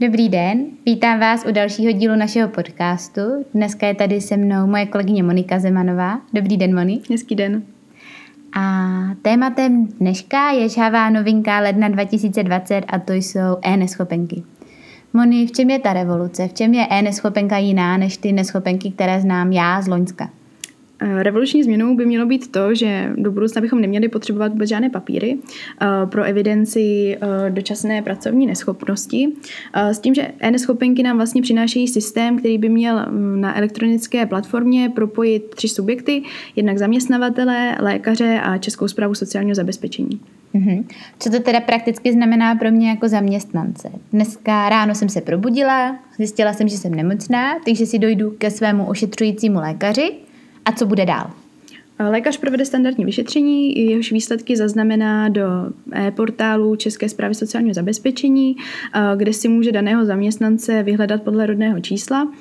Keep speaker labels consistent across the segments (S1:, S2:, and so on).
S1: Dobrý den, vítám vás u dalšího dílu našeho podcastu. Dneska je tady se mnou moje kolegyně Monika Zemanová. Dobrý den, Moni.
S2: Hezký den.
S1: A tématem dneška je žhavá novinka ledna 2020 a to jsou e-neschopenky. Moni, v čem je ta revoluce? V čem je e-neschopenka jiná než ty neschopenky, které znám já z Loňska?
S2: Eh, revoluční změnou by mělo být to, že do budoucna bychom neměli potřebovat vůbec žádné papíry eh, pro evidenci eh, dočasné pracovní neschopnosti. S tím, že e-neschopenky nám vlastně přinášejí systém, který by měl mm, na elektronické platformě propojit tři subjekty, jednak zaměstnavatele, lékaře a Českou zprávu sociálního zabezpečení.
S1: Mm-hmm. Co to teda prakticky znamená pro mě jako zaměstnance? Dneska ráno jsem se probudila, zjistila jsem, že jsem nemocná, takže si dojdu ke svému ošetřujícímu lékaři a co bude dál?
S2: Lékař provede standardní vyšetření, jehož výsledky zaznamená do portálu České zprávy sociálního zabezpečení, kde si může daného zaměstnance vyhledat podle rodného čísla.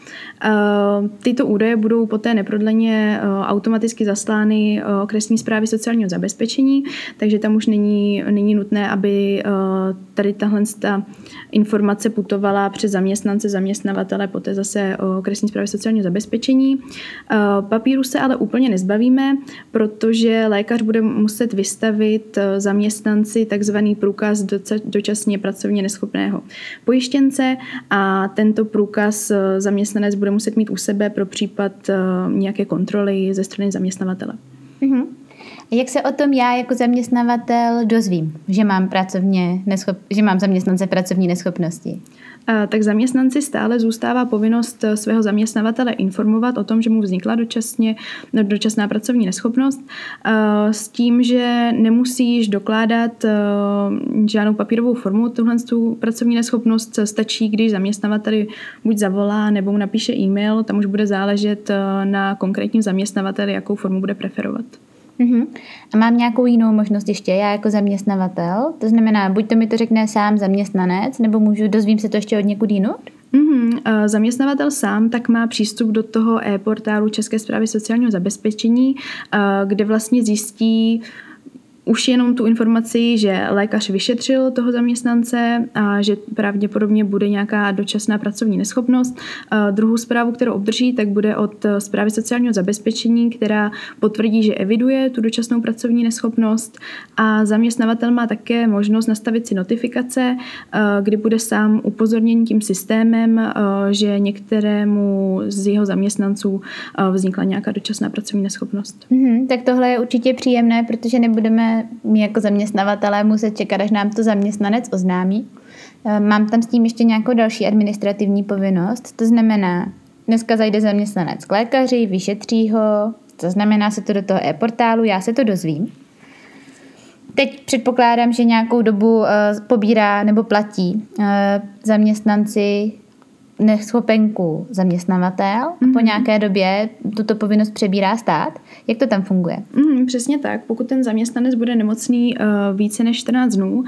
S2: Tyto údaje budou poté neprodleně automaticky zaslány okresní zprávy sociálního zabezpečení, takže tam už není, není nutné, aby tady tahle ta informace putovala přes zaměstnance, zaměstnavatele, poté zase okresní zprávy sociálního zabezpečení. Papíru se ale úplně nezbavíme, protože lékař bude muset vystavit eh, zaměstnanci takzvaný průkaz dočasně pracovně neschopného pojištěnce a tento průkaz eh, zaměstnanec bude muset mít u sebe pro případ eh, nějaké kontroly ze strany zaměstnavatele.
S1: Mm-hmm. Jak se o tom já jako zaměstnavatel dozvím, že mám, pracovně neschop, že mám zaměstnance pracovní neschopnosti?
S2: Tak zaměstnanci stále zůstává povinnost svého zaměstnavatele informovat o tom, že mu vznikla dočasně, dočasná pracovní neschopnost, s tím, že nemusí již dokládat eh, žádnou papírovou formu tuhle tu pracovní neschopnost. Stačí, když zaměstnavateli buď zavolá nebo mu napíše e-mail, tam už bude záležet na konkrétním zaměstnavateli, jakou formu bude preferovat.
S1: Uh-huh. A mám nějakou jinou možnost ještě, já jako zaměstnavatel? To znamená, buď to mi to řekne sám zaměstnanec, nebo můžu, dozvím se to ještě od někud jinut?
S2: Mm-hmm. Zaměstnavatel sám tak má přístup do toho e-portálu České zprávy sociálního zabezpečení, kde vlastně zjistí, už jenom tu informaci, že lékař vyšetřil toho zaměstnance a že pravděpodobně bude nějaká dočasná pracovní neschopnost. A druhou zprávu, kterou obdrží, tak bude od zprávy sociálního zabezpečení, která potvrdí, že eviduje tu dočasnou pracovní neschopnost a zaměstnavatel má také možnost nastavit si notifikace, kdy bude sám upozorněn tím systémem, že některému z jeho zaměstnanců vznikla nějaká dočasná pracovní neschopnost.
S1: Mm-hmm, tak tohle je určitě příjemné, protože nebudeme my jako zaměstnavatelé muset čekat, až nám to zaměstnanec oznámí. Eh, mám tam s tím ještě nějakou další administrativní povinnost, to znamená, dneska zajde zaměstnanec k lékaři, vyšetří ho, to znamená se to do toho e-portálu, já se to dozvím. Teď předpokládám, že nějakou dobu uh, pobírá nebo platí uh, zaměstnanci neschopenku zaměstnavatel mm-hmm. po mhm. nějaké době tuto povinnost přebírá stát. Jak to tam funguje?
S2: Mm, přesně tak. Pokud ten zaměstnanec bude nemocný uh, více než 14 dnů, uh,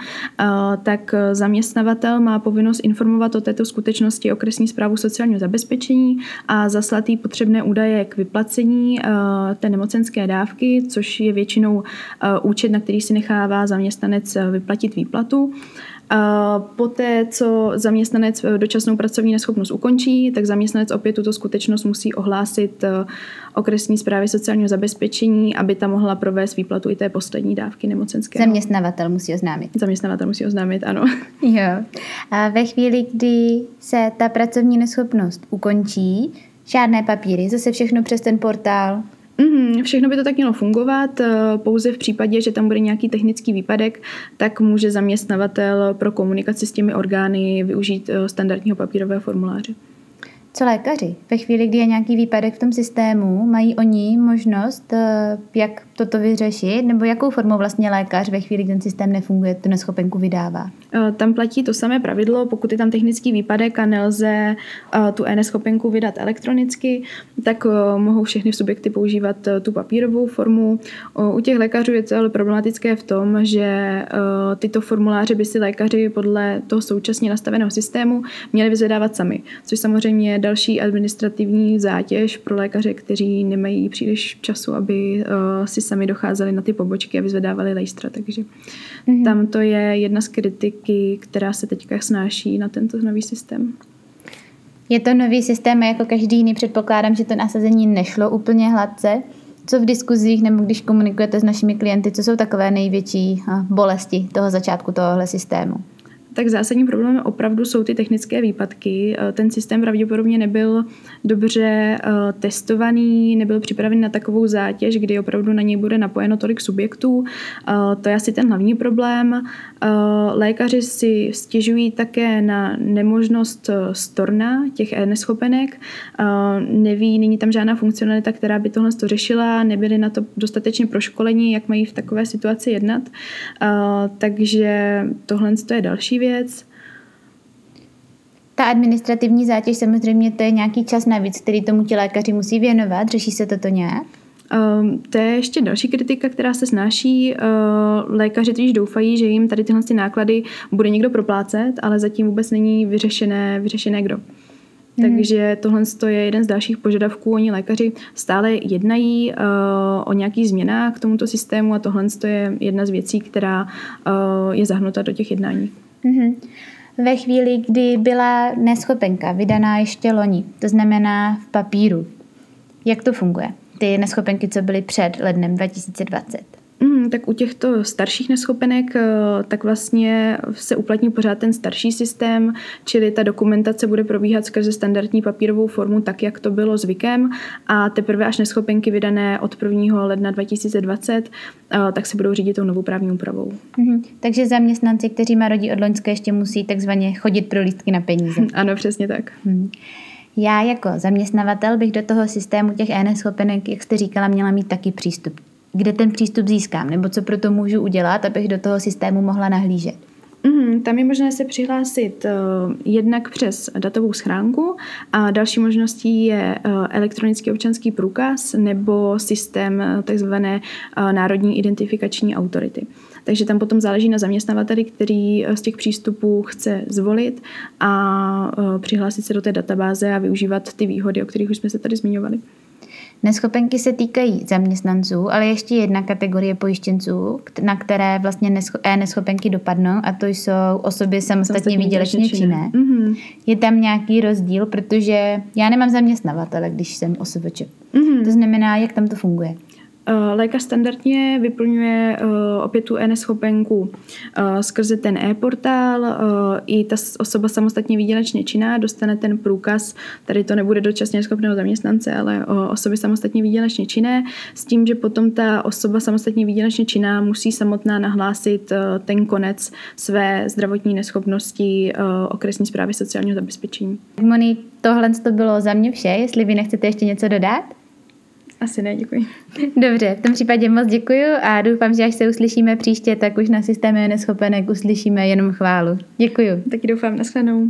S2: tak zaměstnavatel má povinnost informovat o této skutečnosti okresní zprávu sociálního zabezpečení a zaslat jí potřebné údaje k vyplacení uh, té nemocenské dávky, což je většinou uh, účet, na který si nechává zaměstnanec vyplatit výplatu. Poté, co zaměstnanec eh, dočasnou pracovní neschopnost ukončí, tak zaměstnanec opět tuto skutečnost musí ohlásit eh, okresní zprávě sociálního zabezpečení, aby ta mohla provést výplatu i té poslední dávky nemocenské.
S1: Zaměstnavatel musí oznámit.
S2: Zaměstnavatel musí oznámit, ano.
S1: Jo. A ve chvíli, kdy se ta pracovní neschopnost ukončí, žádné papíry, zase všechno přes ten portál,
S2: Mm, všechno by to tak mělo fungovat, eh, pouze v případě, že tam bude nějaký technický výpadek, tak může zaměstnavatel pro komunikaci s těmi orgány využít eh, standardního papírového formuláře.
S1: Co lékaři? Ve chvíli, kdy je nějaký výpadek v tom systému, mají oni možnost, eh, jak toto vyřešit, nebo jakou formou vlastně lékař ve chvíli, kdy ten systém nefunguje, tu neschopenku vydává?
S2: Eh, tam platí to samé pravidlo, pokud je tam technický výpadek a nelze eh, tu e-neschopenku vydat elektronicky, tak mohou všechny subjekty používat tu papírovou formu. U těch lékařů je to ale problematické v tom, že tyto formuláře by si lékaři podle toho současně nastaveného systému měli vyzvedávat sami, což samozřejmě další administrativní zátěž pro lékaře, kteří nemají příliš času, aby si sami docházeli na ty pobočky a vyzvedávali lejstra, takže mm-hmm. tam to je jedna z kritiky, která se teďka snáší na tento nový systém.
S1: Je to nový systém a jako každý jiný předpokládám, že to nasazení nešlo úplně hladce. Co v diskuzích nebo když komunikujete s našimi klienty, co jsou takové největší bolesti toho začátku tohohle systému?
S2: Tak zásadním problémem opravdu jsou ty technické výpadky. Eh, ten systém pravděpodobně nebyl dobře eh, testovaný, nebyl připraven na takovou zátěž, kdy opravdu na něj bude napojeno tolik subjektů. Eh, to je asi ten hlavní problém. Lékaři si stěžují také na nemožnost storna těch neschopenek. Neví, není tam žádná funkcionalita, která by tohle řešila, nebyli na to dostatečně proškolení, jak mají v takové situaci jednat. Takže tohle je další věc.
S1: Ta administrativní zátěž samozřejmě to je nějaký čas navíc, který tomu ti lékaři musí věnovat. Řeší se toto nějak?
S2: Um, to je ještě další kritika, která se snáší. Uh, lékaři totiž doufají, že jim tady tyhle náklady bude někdo proplácet, ale zatím vůbec není vyřešené, vyřešené kdo. Hmm. Takže tohle je jeden z dalších požadavků. Oni lékaři stále jednají uh, o nějakých změnách k tomuto systému a tohle je jedna z věcí, která uh, je zahnuta do těch jednání.
S1: Mm-hmm. Ve chvíli, kdy byla neschopenka vydaná ještě loni, to znamená v papíru, jak to funguje? Ty neschopenky, co byly před lednem 2020.
S2: Mm, tak u těchto starších neschopenek eh, tak vlastně se uplatní pořád ten starší systém, čili ta dokumentace bude probíhat skrze standardní papírovou formu, tak jak to bylo zvykem a teprve až neschopenky vydané od 1. ledna 2020, eh, tak se budou řídit tou novou právní úpravou.
S1: Mm-hmm. Takže zaměstnanci, kteří má rodí od loňské, ještě musí takzvaně chodit pro lístky na peníze.
S2: Ano, přesně tak.
S1: Mm. Já jako zaměstnavatel bych do toho systému těch e-neschopenek, jak jste říkala, měla mít taky přístup kde ten přístup získám, nebo co pro to můžu udělat, abych do toho systému mohla nahlížet.
S2: Mm, tam je možné se přihlásit uh, jednak přes datovou schránku a další možností je uh, elektronický občanský průkaz nebo systém uh, takzvané uh, národní identifikační autority. Takže tam potom záleží na zaměstnavateli, který z těch přístupů chce zvolit a přihlásit se do té databáze a využívat ty výhody, o kterých už jsme se tady zmiňovali.
S1: Neschopenky se týkají zaměstnanců, ale ještě jedna kategorie pojištěnců, na které vlastně e-neschopenky dopadnou a to jsou osoby samostatně výdělečně činné. Mm-hmm. Je tam nějaký rozdíl, protože já nemám zaměstnavatele, když jsem osoboče. Mm-hmm. To znamená, jak tam to funguje.
S2: Eh, lékař standardně vyplňuje eh, opět tu e-neschopenku eh, skrze ten e-portál. I ta osoba samostatně výdělečně činná dostane ten průkaz, tady to nebude dočasně schopného zaměstnance, ale osoby samostatně výdělečně činné, s tím, že potom ta osoba samostatně výdělečně činná musí samotná nahlásit ten konec své zdravotní neschopnosti okresní zprávy sociálního zabezpečení.
S1: Moni, tohle to bylo za mě vše, jestli vy nechcete ještě něco dodat?
S2: Asi ne, děkuji.
S1: Dobře, v tom případě moc děkuji a doufám, že až se uslyšíme příště, tak už na systému neschopenek uslyšíme jenom chválu. Děkuji.
S2: Taky doufám, nashledanou.